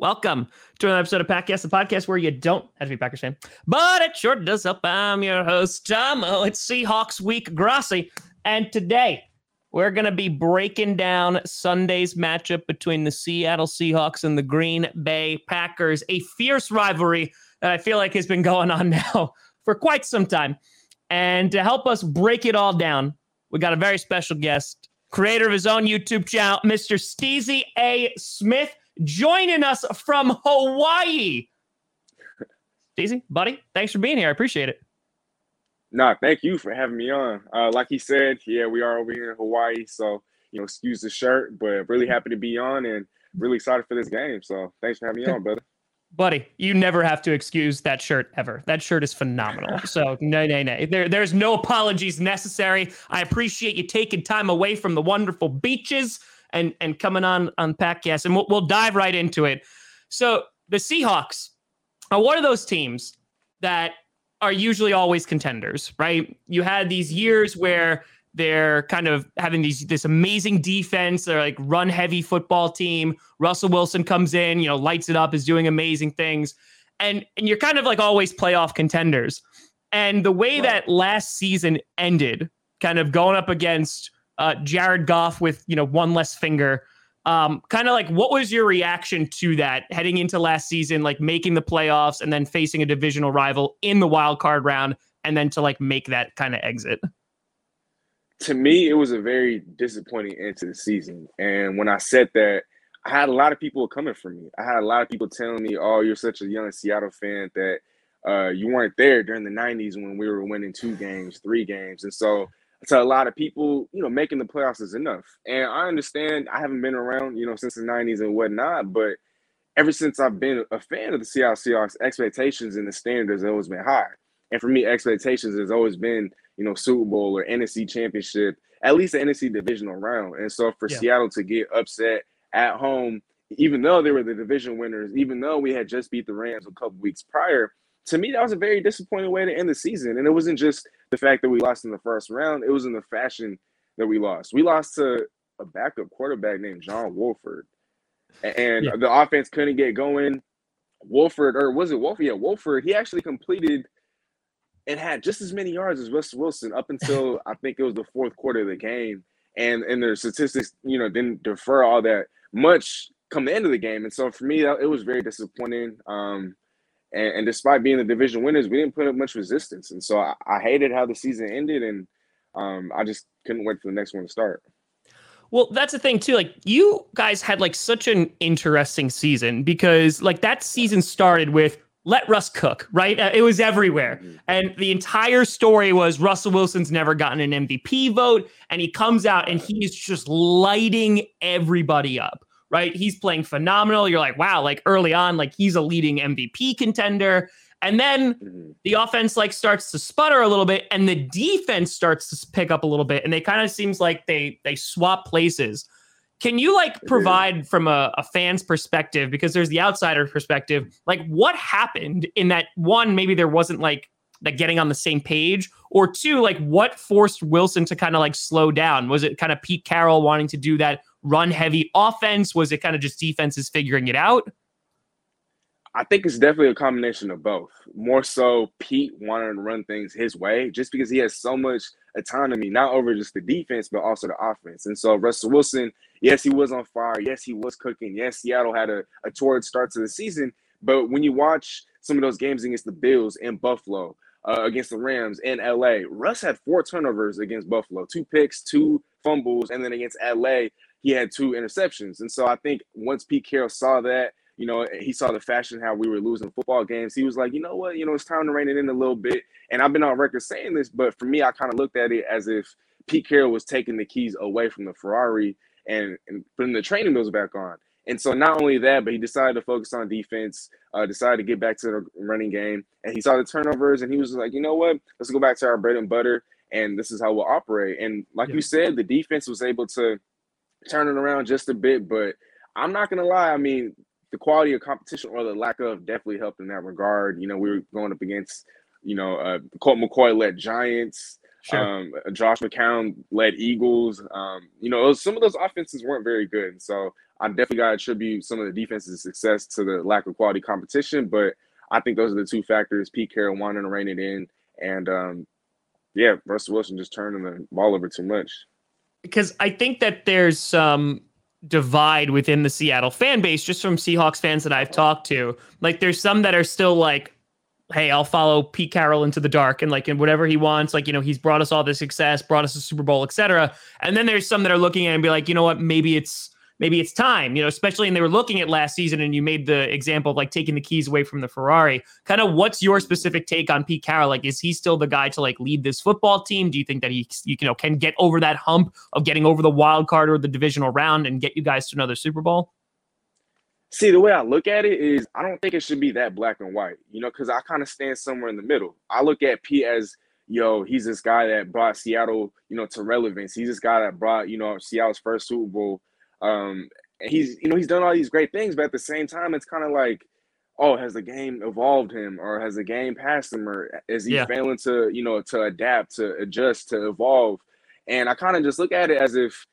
Welcome to another episode of Packcast, the podcast where you don't have to be Packers fan, but it sure does help. I'm your host, Tom. Oh, it's Seahawks Week Grossi. And today we're going to be breaking down Sunday's matchup between the Seattle Seahawks and the Green Bay Packers, a fierce rivalry that I feel like has been going on now for quite some time. And to help us break it all down, we got a very special guest, creator of his own YouTube channel, Mr. Steezy A. Smith, joining us from Hawaii. Daisy, buddy, thanks for being here. I appreciate it. Nah, thank you for having me on. Uh, like he said, yeah, we are over here in Hawaii, so you know, excuse the shirt, but really happy to be on and really excited for this game. So thanks for having me on, brother buddy, you never have to excuse that shirt ever. That shirt is phenomenal. So no, no, no. There, there's no apologies necessary. I appreciate you taking time away from the wonderful beaches and and coming on on Packcast, and we'll, we'll dive right into it. So the Seahawks are one of those teams that are usually always contenders, right? You had these years where they're kind of having these this amazing defense. They're like run heavy football team. Russell Wilson comes in, you know, lights it up, is doing amazing things, and and you're kind of like always playoff contenders. And the way right. that last season ended, kind of going up against uh, Jared Goff with you know one less finger. Um, kind of like what was your reaction to that heading into last season, like making the playoffs and then facing a divisional rival in the wild card round, and then to like make that kind of exit? to me, it was a very disappointing end to the season. And when I said that, I had a lot of people coming for me. I had a lot of people telling me, "Oh, you're such a young Seattle fan that uh, you weren't there during the '90s when we were winning two games, three games." And so, to a lot of people, you know, making the playoffs is enough. And I understand. I haven't been around, you know, since the '90s and whatnot, but ever since I've been a fan of the Seattle Seahawks, expectations and the standards have always been high. And for me, expectations has always been you know, Super Bowl or NFC championship, at least the NFC divisional round. And so for yeah. Seattle to get upset at home, even though they were the division winners, even though we had just beat the Rams a couple weeks prior, to me, that was a very disappointing way to end the season. And it wasn't just the fact that we lost in the first round, it was in the fashion that we lost. We lost to a backup quarterback named John Wolford. And yeah. the offense couldn't get going. Wolford, or was it Wolford? Yeah, Wolford, he actually completed – and had just as many yards as Russell Wilson up until I think it was the fourth quarter of the game. And and their statistics, you know, didn't defer all that much come the end of the game. And so for me, it was very disappointing. Um, and, and, despite being the division winners, we didn't put up much resistance. And so I, I hated how the season ended, and um, I just couldn't wait for the next one to start. Well, that's the thing too. Like you guys had like such an interesting season because like that season started with let Russ cook, right? Uh, it was everywhere. Mm-hmm. And the entire story was Russell Wilson's never gotten an MVP vote. And he comes out and he's just lighting everybody up, right? He's playing phenomenal. You're like, wow, like early on, like he's a leading MVP contender. And then mm-hmm. the offense like starts to sputter a little bit and the defense starts to pick up a little bit. And they kind of seems like they they swap places. Can you like provide from a, a, fan's perspective, because there's the outsider perspective, like what happened in that one, maybe there wasn't like like getting on the same page, or two, like what forced Wilson to kind of like slow down? Was it kind of Pete Carroll wanting to do that run heavy offense? Was it kind of just defenses figuring it out? I think it's definitely a combination of both. More so, Pete wanted to run things his way just because he has so much autonomy, not over just the defense, but also the offense. And so, Russell Wilson, yes, he was on fire. Yes, he was cooking. Yes, Seattle had a, a torrid start to the season. But when you watch some of those games against the Bills and Buffalo, uh, against the Rams in LA, Russ had four turnovers against Buffalo, two picks, two fumbles, and then against LA, he had two interceptions. And so I think once Pete Carroll saw that, you know, he saw the fashion how we were losing football games. He was like, you know what, you know, it's time to rein it in a little bit. And I've been on record saying this, but for me, I kind of looked at it as if Pete Carroll was taking the keys away from the Ferrari and, and putting the training wheels back on. And so not only that, but he decided to focus on defense, uh, decided to get back to the running game. And he saw the turnovers and he was like, you know what, let's go back to our bread and butter. And this is how we'll operate. And like yeah. you said, the defense was able to turn it around just a bit. But I'm not going to lie. I mean, the quality of competition or the lack of definitely helped in that regard. You know, we were going up against, you know, uh, Colt McCoy led Giants. Sure. Um, Josh McCown led Eagles. Um, you know, some of those offenses weren't very good. So I definitely got to attribute some of the defense's success to the lack of quality competition. But I think those are the two factors: Pete Carroll wanting to rein it in, and um, yeah, Russell Wilson just turning the ball over too much. Because I think that there's some divide within the Seattle fan base, just from Seahawks fans that I've talked to. Like, there's some that are still like, hey, I'll follow Pete Carroll into the dark and like in whatever he wants. Like, you know, he's brought us all this success, brought us a Super Bowl, etc. And then there's some that are looking at it and be like, you know what, maybe it's maybe it's time, you know, especially and they were looking at last season and you made the example of like taking the keys away from the Ferrari. Kind of what's your specific take on Pete Carroll? Like, is he still the guy to like lead this football team? Do you think that he, you know, can get over that hump of getting over the wild card or the divisional round and get you guys to another Super Bowl? See, the way I look at it is I don't think it should be that black and white, you know, because I kind of stand somewhere in the middle. I look at Pete as, yo, he's this guy that brought Seattle, you know, to relevance. He's this guy that brought, you know, Seattle's first Super Bowl um, he's you know he's done all these great things, but at the same time, it's kind of like, oh, has the game evolved him, or has the game passed him, or is he yeah. failing to you know to adapt, to adjust, to evolve? And I kind of just look at it as if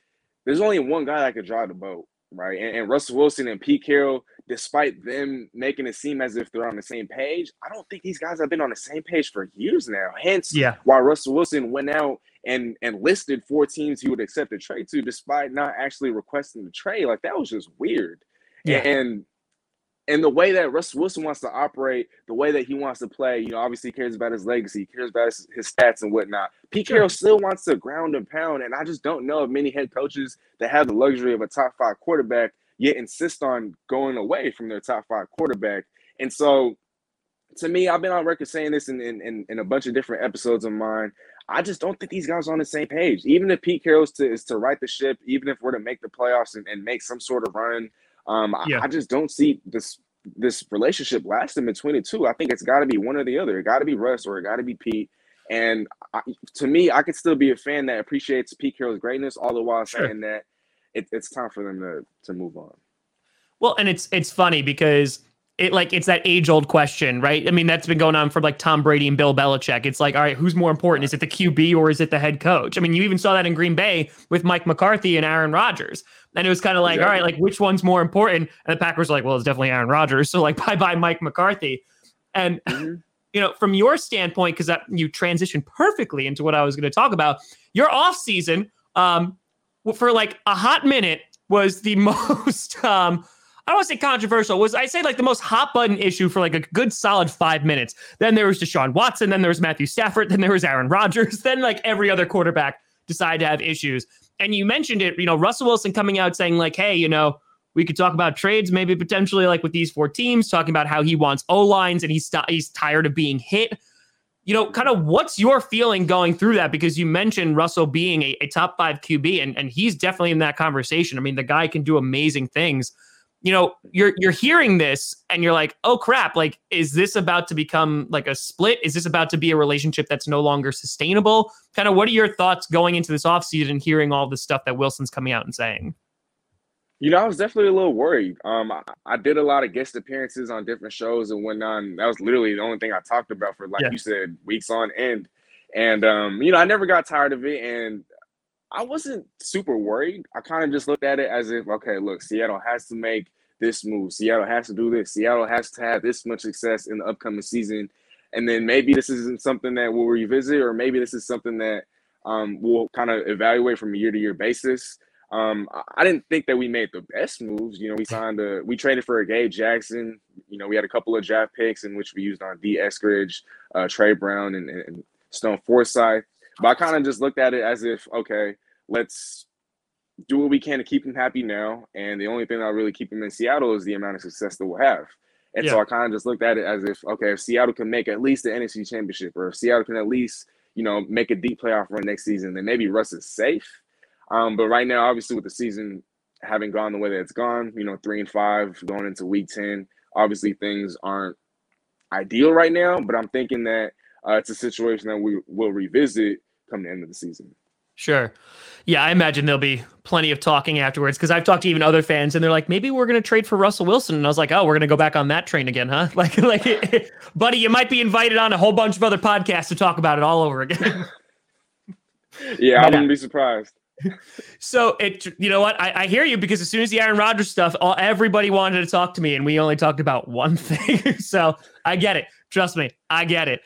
there's only one guy that could drive the boat, right? And, and, Russell Wilson and Pete Carroll, despite them making it seem as if they're on the same page, I don't think these guys have been on the same page for years now. Hence, yeah. why Russell Wilson went out and and listed four teams he would accept a trade to, despite not actually requesting the trade. Like that was just weird. Yeah. And and the way that Russell Wilson wants to operate, the way that he wants to play, you know, obviously cares about his legacy, cares about his, his stats and whatnot. Pete Carroll still wants to ground and pound, and I just don't know of many head coaches that have the luxury of a top five quarterback yet insist on going away from their top five quarterback. And so, to me, I've been on record saying this in in, in a bunch of different episodes of mine. I just don't think these guys are on the same page. Even if Pete Carroll's to is to right the ship, even if we're to make the playoffs and, and make some sort of run, um, yeah. I, I, just don't see this this relationship lasting between the two. I think it's got to be one or the other. It got to be Russ or it got to be Pete. And I, to me, I could still be a fan that appreciates Pete Carroll's greatness, all the while sure. saying that it, it's time for them to to move on. Well, and it's it's funny because it like it's that age old question, right? I mean, that's been going on for like Tom Brady and Bill Belichick. It's like, all right, who's more important? Is it the QB or is it the head coach? I mean, you even saw that in Green Bay with Mike McCarthy and Aaron Rodgers. And it was kind of like, all right, like which one's more important? And the Packers like, well, it's definitely Aaron Rodgers. So like, bye bye Mike McCarthy. And mm-hmm. you know, from your standpoint, because that you transitioned perfectly into what I was going to talk about, your off season, um, for like a hot minute was the most um I don't want to say controversial. Was I say like the most hot button issue for like a good solid five minutes? Then there was Deshaun Watson. Then there was Matthew Stafford. Then there was Aaron Rodgers. Then like every other quarterback decided to have issues. And you mentioned it. You know, Russell Wilson coming out saying like, "Hey, you know, we could talk about trades, maybe potentially like with these four teams, talking about how he wants O lines and he's he's tired of being hit." You know, kind of what's your feeling going through that? Because you mentioned Russell being a, a top five QB, and, and he's definitely in that conversation. I mean, the guy can do amazing things you know you're you're hearing this and you're like oh crap like is this about to become like a split? Is this about to be a relationship that's no longer sustainable? Kind of what are your thoughts going into this offseason and hearing all the stuff that wilson's coming out and saying? You know i was definitely a little worried. Um I, I did a lot of guest appearances on different shows and whatnot and that was literally the only thing i talked about for like yeah. you said weeks on end. And um you know i never got tired of it and I wasn't super worried. I kind of just looked at it as if, okay, look, Seattle has to make this move. Seattle has to do this. Seattle has to have this much success in the upcoming season. And then maybe this isn't something that we'll revisit, or maybe this is something that um, we'll kind of evaluate from a year to year basis. Um, I didn't think that we made the best moves. You know, we signed a, we traded for a Gabe Jackson. You know, we had a couple of draft picks in which we used on D. Eskridge, uh, Tre Brown, and, and Stone Forsythe. But I kind of just looked at it as if, okay, let's do what we can to keep him happy now. And the only thing that'll really keep him in Seattle is the amount of success that we'll have. And yeah. so I kind of just looked at it as if, okay, if Seattle can make at least the NFC championship, or if Seattle can at least, you know, make a deep playoff run next season, then maybe Russ is safe. Um, but right now, obviously, with the season having gone the way that it's gone, you know, three and five going into week 10, obviously things aren't ideal right now, but I'm thinking that uh, it's a situation that we will revisit come the end of the season. Sure. Yeah, I imagine there'll be plenty of talking afterwards because I've talked to even other fans and they're like, maybe we're going to trade for Russell Wilson. And I was like, oh, we're going to go back on that train again, huh? Like, like, buddy, you might be invited on a whole bunch of other podcasts to talk about it all over again. Yeah, I wouldn't be surprised. So it, you know what? I, I, hear you because as soon as the Aaron Rodgers stuff, all, everybody wanted to talk to me, and we only talked about one thing. so I get it. Trust me, I get it.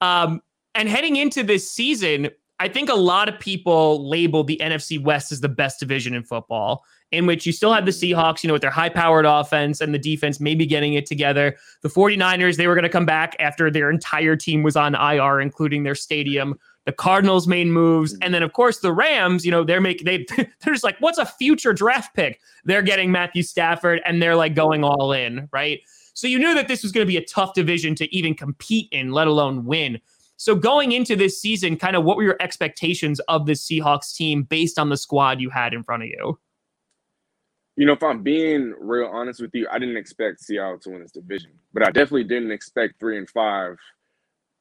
Um, and heading into this season, I think a lot of people label the NFC West as the best division in football in which you still have the Seahawks, you know, with their high powered offense and the defense maybe getting it together. The 49ers, they were going to come back after their entire team was on IR, including their stadium. The Cardinals made moves. Mm-hmm. And then, of course, the Rams, you know, they're making, they, they're just like, what's a future draft pick? They're getting Matthew Stafford and they're like going all in, right? So you knew that this was going to be a tough division to even compete in, let alone win. So going into this season, kind of what were your expectations of this Seahawks team based on the squad you had in front of you? You know, if I'm being real honest with you, I didn't expect Seattle to win this division, but I definitely didn't expect three and five.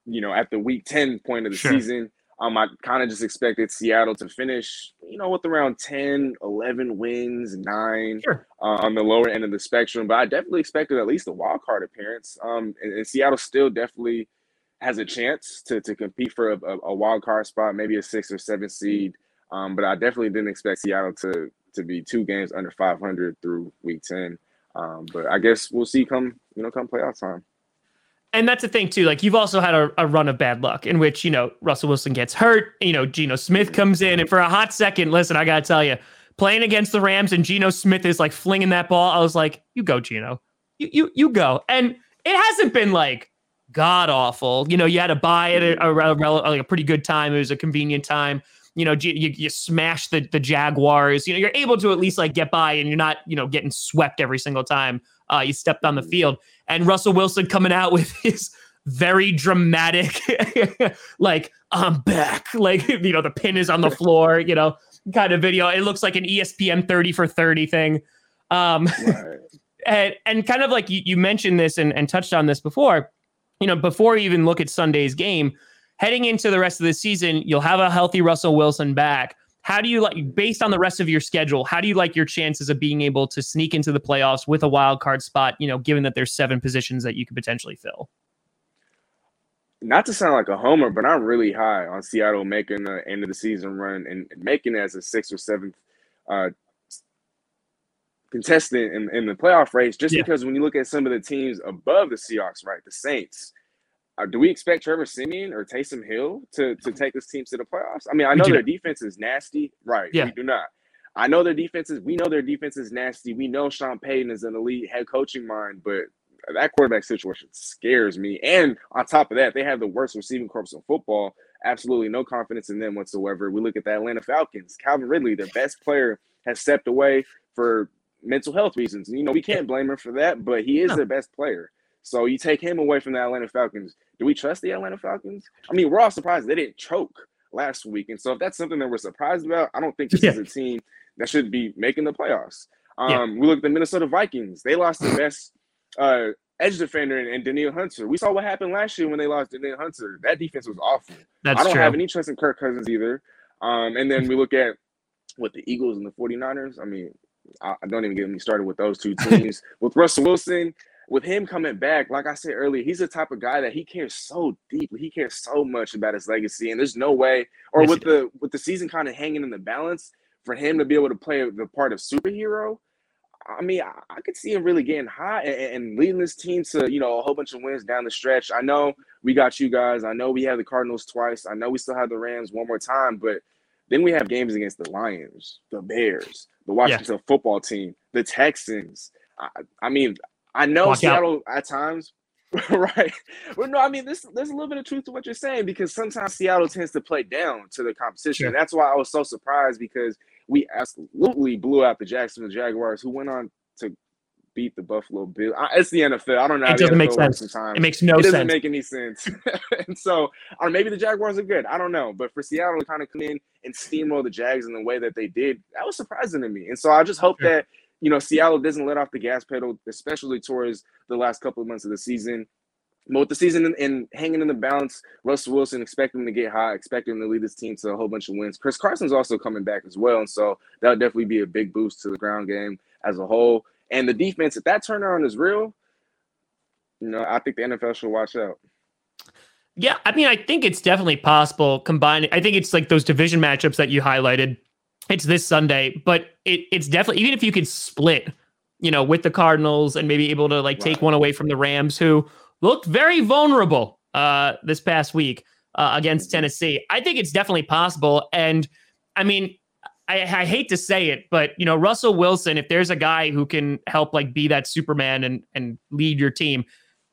You know, at the week ten point of the sure. season, um, I kind of just expected Seattle to finish, you know, with around 10, 11 wins, nine sure. uh, on the lower end of the spectrum. But I definitely expected at least a wild card appearance. Um, and, and Seattle still definitely has a chance to to compete for a, a, wild card spot, maybe a six or seven seed. Um, but I definitely didn't expect Seattle to to be two games under 500 through week 10. Um, but I guess we'll see come, you know, come playoff time. And that's the thing too. Like you've also had a, a, run of bad luck in which you know Russell Wilson gets hurt. You know Geno Smith comes in, and for a hot second, listen, I gotta tell you, playing against the Rams and Geno Smith is like flinging that ball. I was like, you go, Geno, you you you go. And it hasn't been like god awful. You know, you had to buy it at a, a, a, a pretty good time. It was a convenient time you know, you, you smash the the Jaguars. You know, you're able to at least like get by, and you're not you know getting swept every single time uh, you stepped on the field. And Russell Wilson coming out with his very dramatic, like I'm back, like you know the pin is on the floor, you know, kind of video. It looks like an ESPN 30 for 30 thing. Um, right. and and kind of like you, you mentioned this and, and touched on this before. You know, before you even look at Sunday's game, heading into the rest of the season, you'll have a healthy Russell Wilson back. How do you like, based on the rest of your schedule, how do you like your chances of being able to sneak into the playoffs with a wild card spot, you know, given that there's seven positions that you could potentially fill? Not to sound like a homer, but I'm really high on Seattle making the end of the season run and making it as a sixth or seventh uh, contestant in, in the playoff race, just yeah. because when you look at some of the teams above the Seahawks, right, the Saints, uh, do we expect Trevor Siemian or Taysom Hill to to take this team to the playoffs? I mean, I know their defense is nasty, right? Yeah. We do not. I know their defense is. We know their defense is nasty. We know Sean Payton is an elite head coaching mind, but that quarterback situation scares me. And on top of that, they have the worst receiving corps in football. Absolutely no confidence in them whatsoever. We look at the Atlanta Falcons. Calvin Ridley, their best player, has stepped away for mental health reasons. You know, we can't blame him for that, but he is no. their best player. So you take him away from the Atlanta Falcons. Do we trust the Atlanta Falcons? I mean, we're all surprised they didn't choke last week. And so if that's something that we're surprised about, I don't think this yeah. is a team that should be making the playoffs. Um, yeah. We look at the Minnesota Vikings. They lost the best uh, edge defender and, Danielle Hunter. We saw what happened last year when they lost Danielle Hunter. That defense was awful. That's I don't true. have any trust in Kirk Cousins either. Um, and then we look at what the Eagles and the 49ers. I mean, I, don't even get me started with those two teams. with Russell Wilson, with him coming back, like I said earlier, he's the type of guy that he cares so deeply. He cares so much about his legacy, and there's no way, or yes, with the with the season kind of hanging in the balance, for him to be able to play the part of superhero. I mean, I, I could see him really getting hot and, and, leading this team to you know a whole bunch of wins down the stretch. I know we got you guys. I know we have the Cardinals twice. I know we still have the Rams one more time, but then we have games against the Lions, the Bears, the Washington yeah. football team, the Texans. I, I mean, I know Seattle out. at times, right? But no, I mean, this there's a little bit of truth to what you're saying because sometimes Seattle tends to play down to the competition. Sure. that's why I was so surprised because we absolutely blew out the Jacksonville Jaguars, who went on beat the Buffalo Bills. It's the NFL. I don't know. It doesn't make sense. Sometimes. It makes no sense. It doesn't make any sense. and so, or maybe the Jaguars are good. I don't know. But for Seattle to kind of come in and steamroll the Jags in the way that they did, that was surprising to me. And so I just hope that you know, Seattle doesn't let off the gas pedal, especially towards the last couple of months of the season. But with the season and in, hanging in the balance, Russell Wilson expecting him to get high, expecting to lead this team to a whole bunch of wins. Chris Carson's also coming back as well, and so that'll definitely be a big boost to the ground game as a whole. And the defense, if that turnaround is real, you know, I think the NFL should watch out. Yeah, I mean, I think it's definitely possible combining. I think it's like those division matchups that you highlighted. It's this Sunday, but it, it's definitely even if you could split, you know, with the Cardinals and maybe able to like take one away from the Rams, who looked very vulnerable uh, this past week uh, against mm-hmm. Tennessee. I think it's definitely possible. And I mean, I, I, hate to say it, but you know, Russell Wilson, if there's a guy who can help like be that Superman and and lead your team,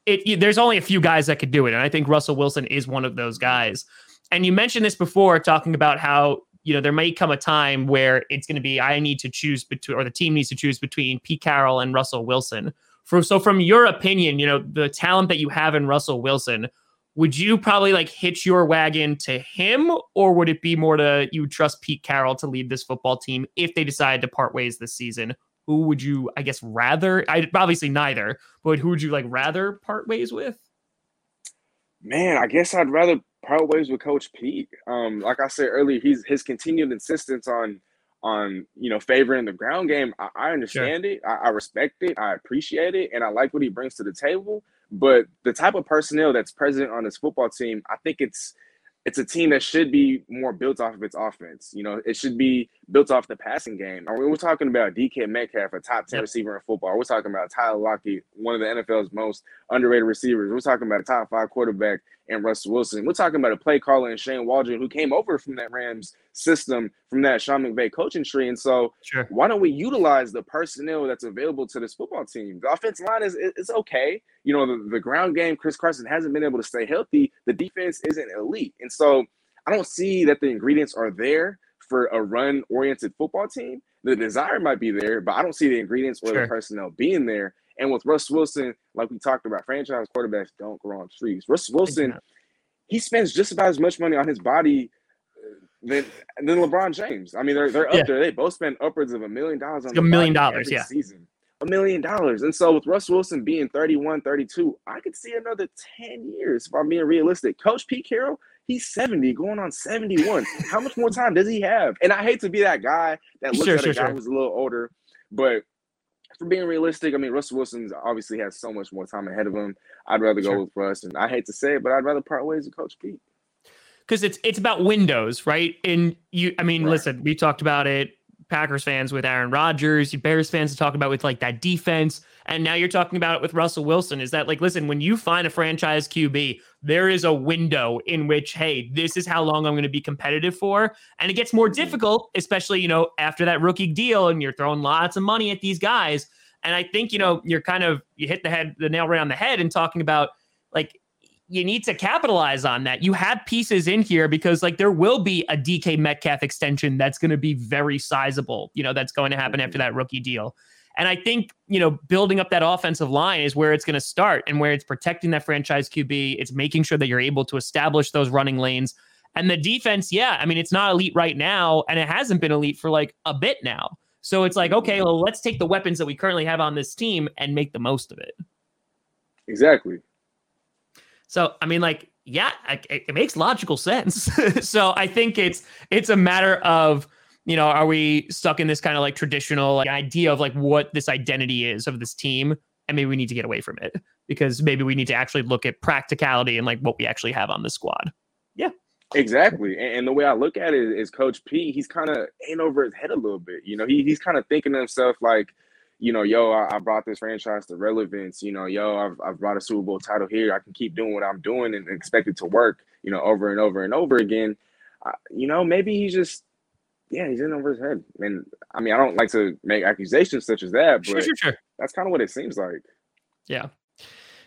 it there's only a few guys that could do it, and I think Russell Wilson is one of those guys. And you mentioned this before, talking about how you know there may come a time where it's going to be I need to choose between, or the team needs to choose between Pete Carroll and Russell Wilson. For so, from your opinion, you know the talent that you have in Russell Wilson, would you probably like hitch your wagon to him, or would it be more to you trust Pete Carroll to lead this football team if they decide to part ways this season? who would you, I guess, rather? I obviously neither, but who would you like rather part ways with? Man, I guess I'd rather part ways with Coach Pete. Um, like I said earlier, he's his continued insistence on on you know favoring the ground game. I, I understand sure. it, I, I respect it, I appreciate it, and I like what he brings to the table. But the type of personnel that's present on this football team, I think it's it's a team that should be more built off of its offense. You know, it should be built off the passing game. I mean, we're talking about DK Metcalf, a top 10 yep. receiver in football. We're talking about Tyler Lockett, one of the NFL's most underrated receivers. We're talking about a top five quarterback and Russell Wilson. We're talking about a play caller and Shane Waldron, who came over from that Rams system, from that Sean McVay coaching tree. And so, sure. why don't we utilize the personnel that's available to this football team? The offensive line is is okay. You know, the, the ground game, Chris Carson hasn't been able to stay healthy. The defense isn't elite. And so, I don't see that the ingredients are there for a run oriented football team. The desire might be there, but I don't see the ingredients or sure. the personnel being there. And with Russ Wilson, like we talked about, franchise quarterbacks don't grow on trees. Russ Wilson, he spends just about as much money on his body uh, than than LeBron James. I mean, they're they're up yeah. there. They both spend upwards of a million dollars on a million dollars, yeah, season. A million dollars. And so with Russ Wilson being 31, 32, I could see another 10 years if I'm being realistic. Coach Pete Carroll, he's 70, going on 71. How much more time does he have? And I hate to be that guy that looks sure, at sure, a guy sure. who's a little older, but for being realistic, I mean, Russell Wilson obviously has so much more time ahead of him. I'd rather go with Russ, and I hate to say it, but I'd rather part ways with Coach Pete. Because it's it's about windows, right? And you, I mean, right. listen, we talked about it. Packers fans with Aaron Rodgers, Bears fans to talk about with like that defense. And now you're talking about it with Russell Wilson. Is that like, listen, when you find a franchise QB, there is a window in which, hey, this is how long I'm going to be competitive for. And it gets more mm-hmm. difficult, especially, you know, after that rookie deal and you're throwing lots of money at these guys. And I think, you know, you're kind of, you hit the head, the nail right on the head and talking about like, you need to capitalize on that. You have pieces in here because like there will be a DK Metcalf extension that's going to be very sizable, you know, that's going to happen after mm-hmm. that rookie deal. And I think, you know, building up that offensive line is where it's going to start and where it's protecting that franchise QB. It's making sure that you're able to establish those running lanes. And the defense, yeah, I mean, it's not elite right now, and it hasn't been elite for like a bit now. So it's like, okay, well, let's take the weapons that we currently have on this team and make the most of it. Exactly. So, I mean, like, yeah, it, it makes logical sense. so I think it's it's a matter of you know, are we stuck in this kind of like traditional like, idea of like what this identity is of this team? And maybe we need to get away from it because maybe we need to actually look at practicality and like what we actually have on the squad. Yeah. Exactly. And, the way I look at it is Coach P, he's kind of in over his head a little bit. You know, he, he's kind of thinking to himself like, you know, yo, I, I, brought this franchise to relevance. You know, yo, I've, I've brought a Super Bowl title here. I can keep doing what I'm doing and expect it to work, you know, over and over and over again. Uh, you know, maybe he's just yeah, he's in over his head. And I mean, I don't like to make accusations such as that, but sure, sure, sure. that's kind of what it seems like. Yeah.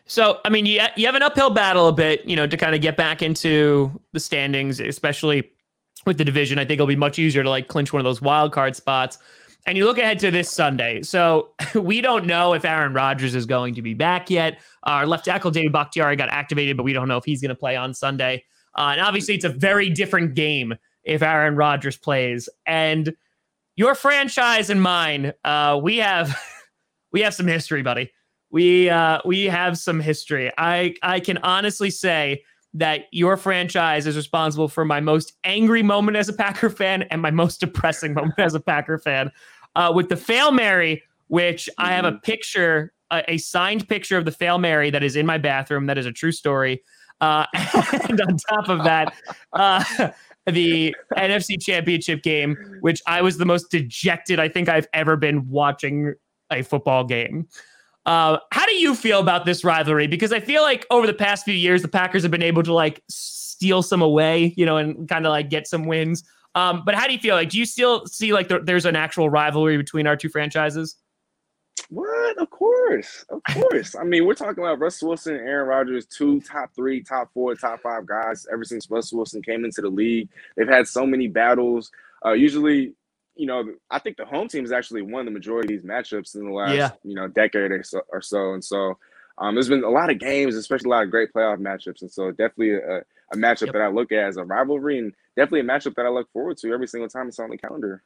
So, I mean, you, you have an uphill battle a bit, you know, to kind of get back into the standings, especially with the division. I think it'll be much easier to like clinch one of those wild card spots. And you look ahead to this Sunday. So we don't know if Aaron Rodgers is going to be back yet. Our left tackle, David Bakhtiari, got activated, but we don't know if he's going to play on Sunday. Uh, and obviously, it's a very different game if Aaron Rodgers plays. And your franchise and mine, uh, we have we have some history, buddy. We uh, we have some history. I I can honestly say that your franchise is responsible for my most angry moment as a Packer fan and my most depressing moment as a Packer fan. Uh, with the fail Mary, which mm-hmm. I have a mm-hmm. picture, a, a signed picture of the fail Mary that is in my bathroom. That is a true story. Uh, and on top of that, uh, the NFC Championship game, which I was the most dejected I think I've ever been watching a football game. Uh, how do you feel about this rivalry? Because I feel like over the past few years, the Packers have been able to like steal some away, you know, and kind of like get some wins. Um, but how do you feel? Like, do you still see like there's an actual rivalry between our two franchises? What? Of course, of course. I mean, we're talking about Russell Wilson and Aaron Rodgers, two top three, top four, top five guys ever since Russell Wilson came into the league. They've had so many battles. Uh, usually, you know, I think the home team has actually won the majority of these matchups in the last, yeah. you know, decade or so. Or so. And so, um, there's been a lot of games, especially a lot of great playoff matchups. And so, definitely a, a matchup yep. that I look at as a rivalry, and definitely a matchup that I look forward to every single time it's on the calendar.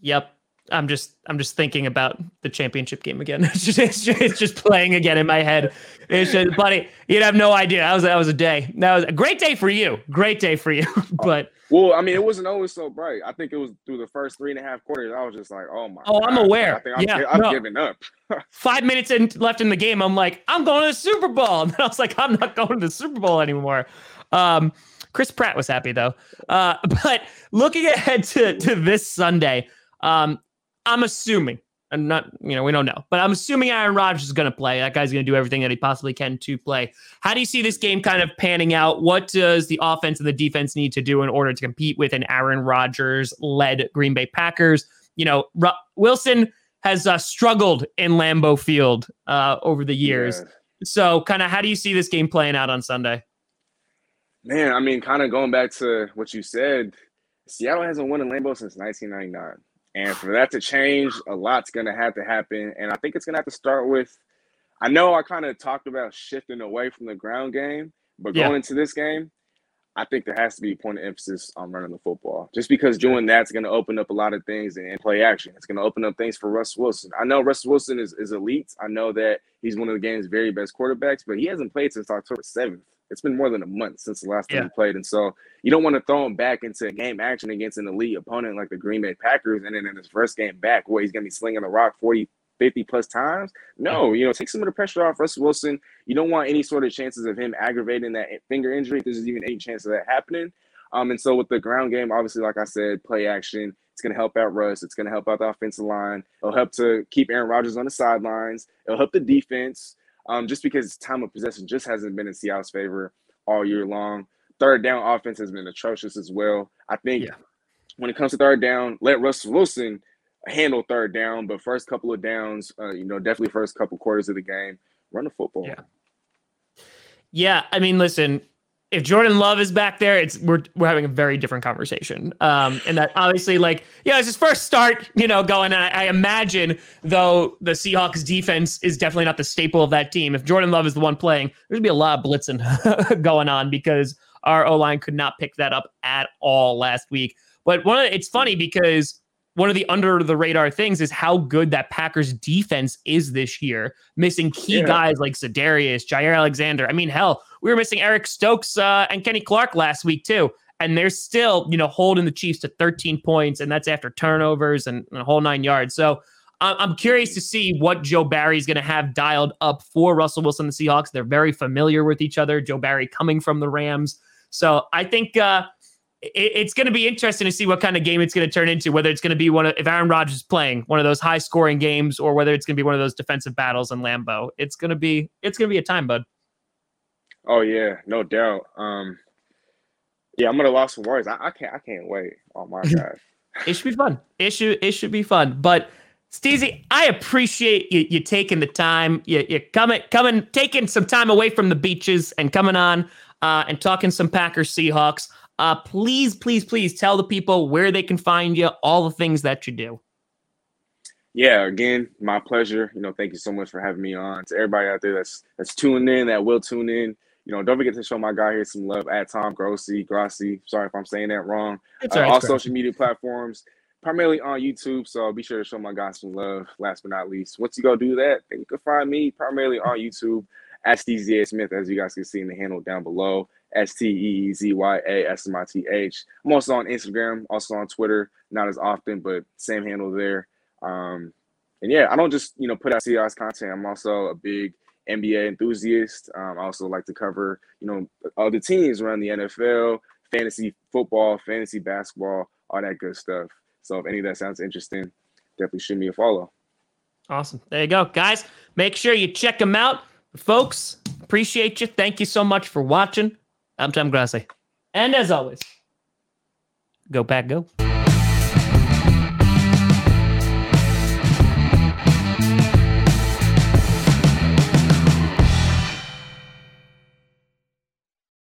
Yep, I'm just I'm just thinking about the championship game again. It's just it's just, it's just playing again in my head. It's just, buddy, you'd have no idea. That was that was a day. That was a great day for you. Great day for you. but well, I mean, it wasn't always so bright. I think it was through the first three and a half quarters. I was just like, oh my. Oh, God. I'm aware. I think I'm, yeah, I'm no. giving up. Five minutes in, left in the game. I'm like, I'm going to the Super Bowl. And I was like, I'm not going to the Super Bowl anymore. Um, Chris Pratt was happy though. Uh, but looking ahead to to this Sunday, um, I'm assuming, and not, you know, we don't know, but I'm assuming Aaron Rodgers is going to play. That guy's going to do everything that he possibly can to play. How do you see this game kind of panning out? What does the offense and the defense need to do in order to compete with an Aaron Rodgers led Green Bay Packers? You know, Ru- Wilson has uh, struggled in Lambeau Field uh, over the years. Yeah. So, kind of, how do you see this game playing out on Sunday? Man, I mean, kind of going back to what you said, Seattle hasn't won in Lambeau since 1999. And for that to change, a lot's going to have to happen. And I think it's going to have to start with I know I kind of talked about shifting away from the ground game, but going into this game, I think there has to be a point of emphasis on running the football. Just because doing that's going to open up a lot of things and, play action. It's going to open up things for Russ Wilson. I know Russ Wilson is, is elite. I know that he's one of the game's very best quarterbacks, but he hasn't played since October 7th it's been more than a month since the last time yeah. he played. And so you don't want to throw him back into game action against an elite opponent like the Green Bay Packers. And then in his first game back, where he's going to be slinging the rock 40, 50 plus times. No, you know, take some of the pressure off Russell Wilson. You don't want any sort of chances of him aggravating that finger injury if there's even any chance of that happening. Um, and so with the ground game, obviously, like I said, play action. It's going to help out Russ. It's going to help out the offensive line. It'll help to keep Aaron Rodgers on the sidelines. It'll help the defense um, just because time of possession just hasn't been in Seattle's favor all year long. Third down offense has been atrocious as well. I think yeah. when it comes to third down, let Russell Wilson handle third down, but first couple of downs, uh, you know, definitely first couple quarters of the game, run the football. Yeah. Yeah, I mean, listen, if Jordan Love is back there, it's we're we're having a very different conversation. Um, and that obviously, like, yeah, it's his first start, you know, going. And I, I, imagine though the Seahawks defense is definitely not the staple of that team. If Jordan Love is the one playing, there's gonna be a lot of blitzing going on because our O line could not pick that up at all last week. But one, of, it's funny because one of the under the radar things is how good that Packers defense is this year, missing key yeah. guys like Za'Darius, Jaire Alexander. I mean, hell, we were missing Eric Stokes uh, and Kenny Clark last week too, and they're still you know holding the Chiefs to 13 points, and that's after turnovers and, and a whole nine yards. So. I'm curious to see what Joe Barry is going to have dialed up for Russell Wilson and the Seahawks. They're very familiar with each other. Joe Barry coming from the Rams. So I think uh, it's going to be interesting to see what kind of game it's going to turn into. Whether it's going to be one of if Aaron Rodgers is playing one of those high scoring games, or whether it's going to be one of those defensive battles in Lambeau. It's going to be it's going to be a time, bud. Oh yeah, no doubt. Um, yeah, I'm gonna lost some words. I, I can't I can't wait. Oh my god, it should be fun. It should it should be fun. But Steezy, I appreciate you, you taking the time. You you coming coming taking some time away from the beaches and coming on uh, and talking some Packers Seahawks. Uh, please, please, please tell the people where they can find you, all the things that you do. Yeah, again, my pleasure. You know, thank you so much for having me on. To everybody out there that's that's tuning in, that will tune in. You know, don't forget to show my guy here some love at Tom Grossi, Grossi. Sorry if I'm saying that wrong. It's uh, all, right, social media platforms, primarily on YouTube. So be sure to show my guy some love. Last but not least, once you go do that, then you can find me primarily on YouTube at Steve Smith, as you guys can see in the handle down below. S T E E Z Y A S M I T H. I'm also on Instagram, also on Twitter, not as often, but same handle there. Um, and yeah, I don't just you know put out CIS content. I'm also a big NBA enthusiast. Um, I also like to cover, you know, other teams around the NFL, fantasy football, fantasy basketball, all that good stuff. So if any of that sounds interesting, definitely shoot me a follow. Awesome. There you go, guys. Make sure you check them out, folks. Appreciate you. Thank you so much for watching. I'm Tom Grossi, and as always, go pack, go.